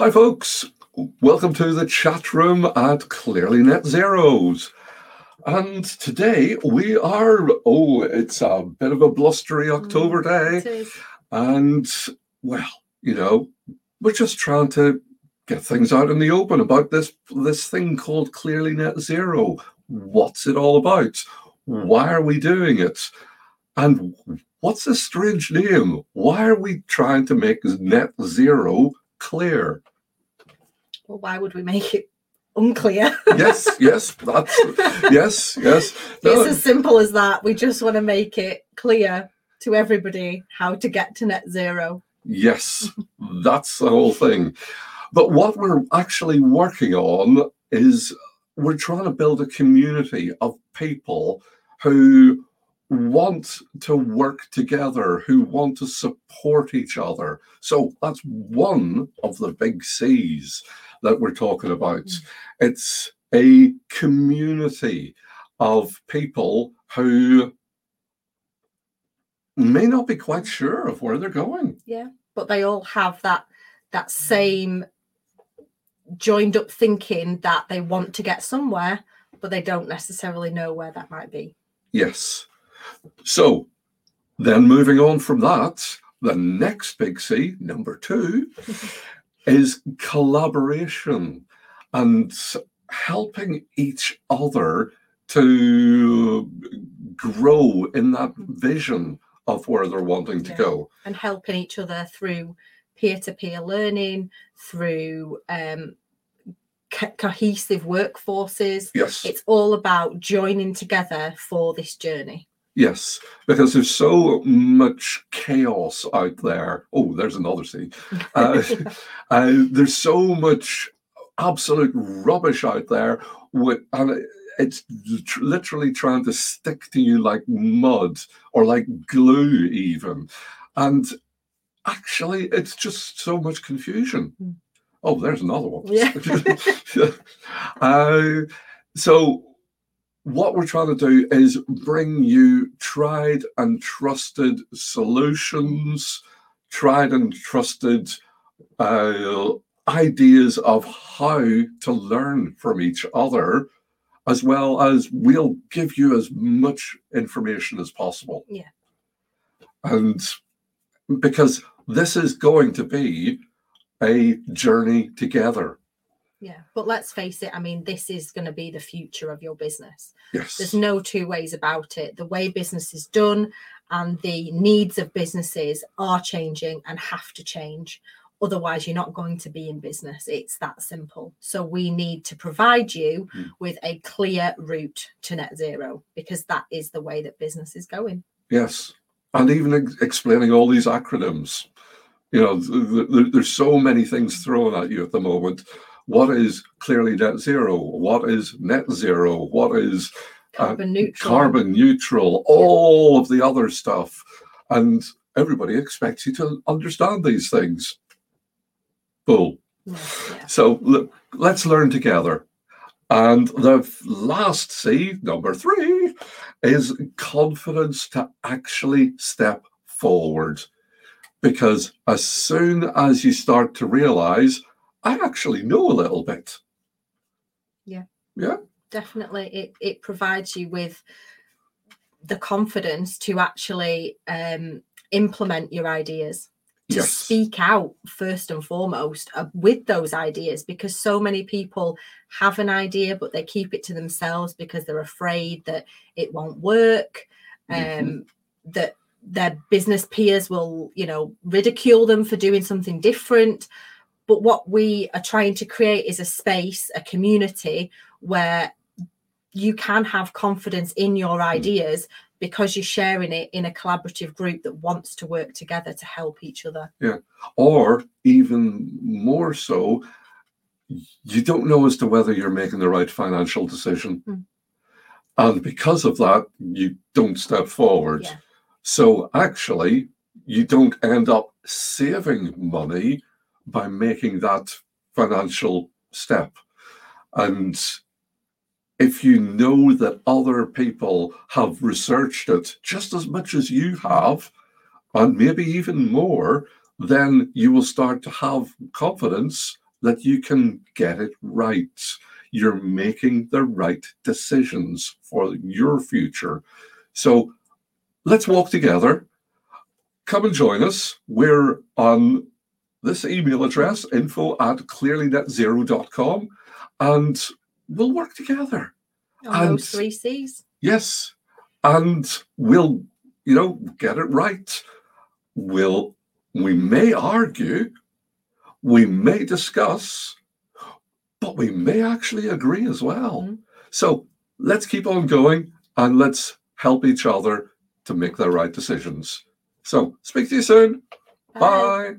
Hi, folks. Welcome to the chat room at Clearly Net Zeros. And today we are, oh, it's a bit of a blustery mm, October day. And, well, you know, we're just trying to get things out in the open about this this thing called Clearly Net Zero. What's it all about? Why are we doing it? And what's this strange name? Why are we trying to make net zero clear? Well, why would we make it unclear? Yes, yes, that's yes, yes. No, it's as simple as that. We just want to make it clear to everybody how to get to net zero. Yes, that's the whole thing. But what we're actually working on is we're trying to build a community of people who want to work together, who want to support each other. So that's one of the big C's that we're talking about. Mm. It's a community of people who may not be quite sure of where they're going. Yeah. But they all have that that same joined up thinking that they want to get somewhere, but they don't necessarily know where that might be. Yes. So then moving on from that, the next big C, number two, is collaboration and helping each other to grow in that vision of where they're wanting to Yeah. go. and helping each other through peer-to-peer learning through um, co- cohesive workforces Yes. it's all about joining together for this journey Yes, because there's so much chaos out there. Oh, there's another C. Uh, uh, there's so much absolute rubbish out there, with, and it's literally trying to stick to you like mud or like glue, even. And actually, it's just so much confusion. Mm. Oh, there's another one. Yeah. uh, so what we're trying to do is bring you tried and trusted solutions, tried and trusted uh, ideas of how to learn from each other, as well as we'll give you as much information as possible. Yeah. And because this is going to be a journey together. Yeah but let's face it i mean this is going to be the future of your business Yes. there's no two ways about it the way business is done and the needs of businesses are changing and have to change otherwise you're not going to be in business it's that simple so we need to provide you Mm. with a clear route to net zero because that is the way that business is going Yes, and even ex- explaining all these acronyms. You know, th- th- there's so many things thrown at you at the moment. What is clearly net zero? What is net zero? What is uh, carbon neutral carbon neutral? All of the other stuff. And everybody expects you to understand these things. Bull. Yeah, yeah. So look, let's learn together. And the last C, number three, is confidence to actually step forward. Because as soon as you start to realize, I actually know a little bit. Yeah. Yeah. Definitely it, it provides you with the confidence to actually um, implement your ideas to Yes. speak out first and foremost uh, with those ideas because so many people have an idea but they keep it to themselves because they're afraid that it won't work um, Mhm. that their business peers will you know ridicule them for doing something different but what we are trying to create is a space a community where you can have confidence in your ideas because you're sharing it in a collaborative group that wants to work together to help each other. Yeah. Or even more so, you don't know as to whether you're making the right financial decision. Mm. And because of that, you don't step forward. Yeah. So actually, you don't end up saving money by making that financial step. And if you know that other people have researched it just as much as you have, and maybe even more, then you will start to have confidence that you can get it right. You're making the right decisions for your future. So let's walk together. Come and join us. We're on this email address, info at clearlynetzero.com, and we'll work together. On And- those three C's. Yes. And we'll, you know, get it right. We'll, we may argue, we may discuss, but we may actually agree as well. Mhm. So let's keep on going and let's help each other to make the right decisions. So speak to you soon. Bye.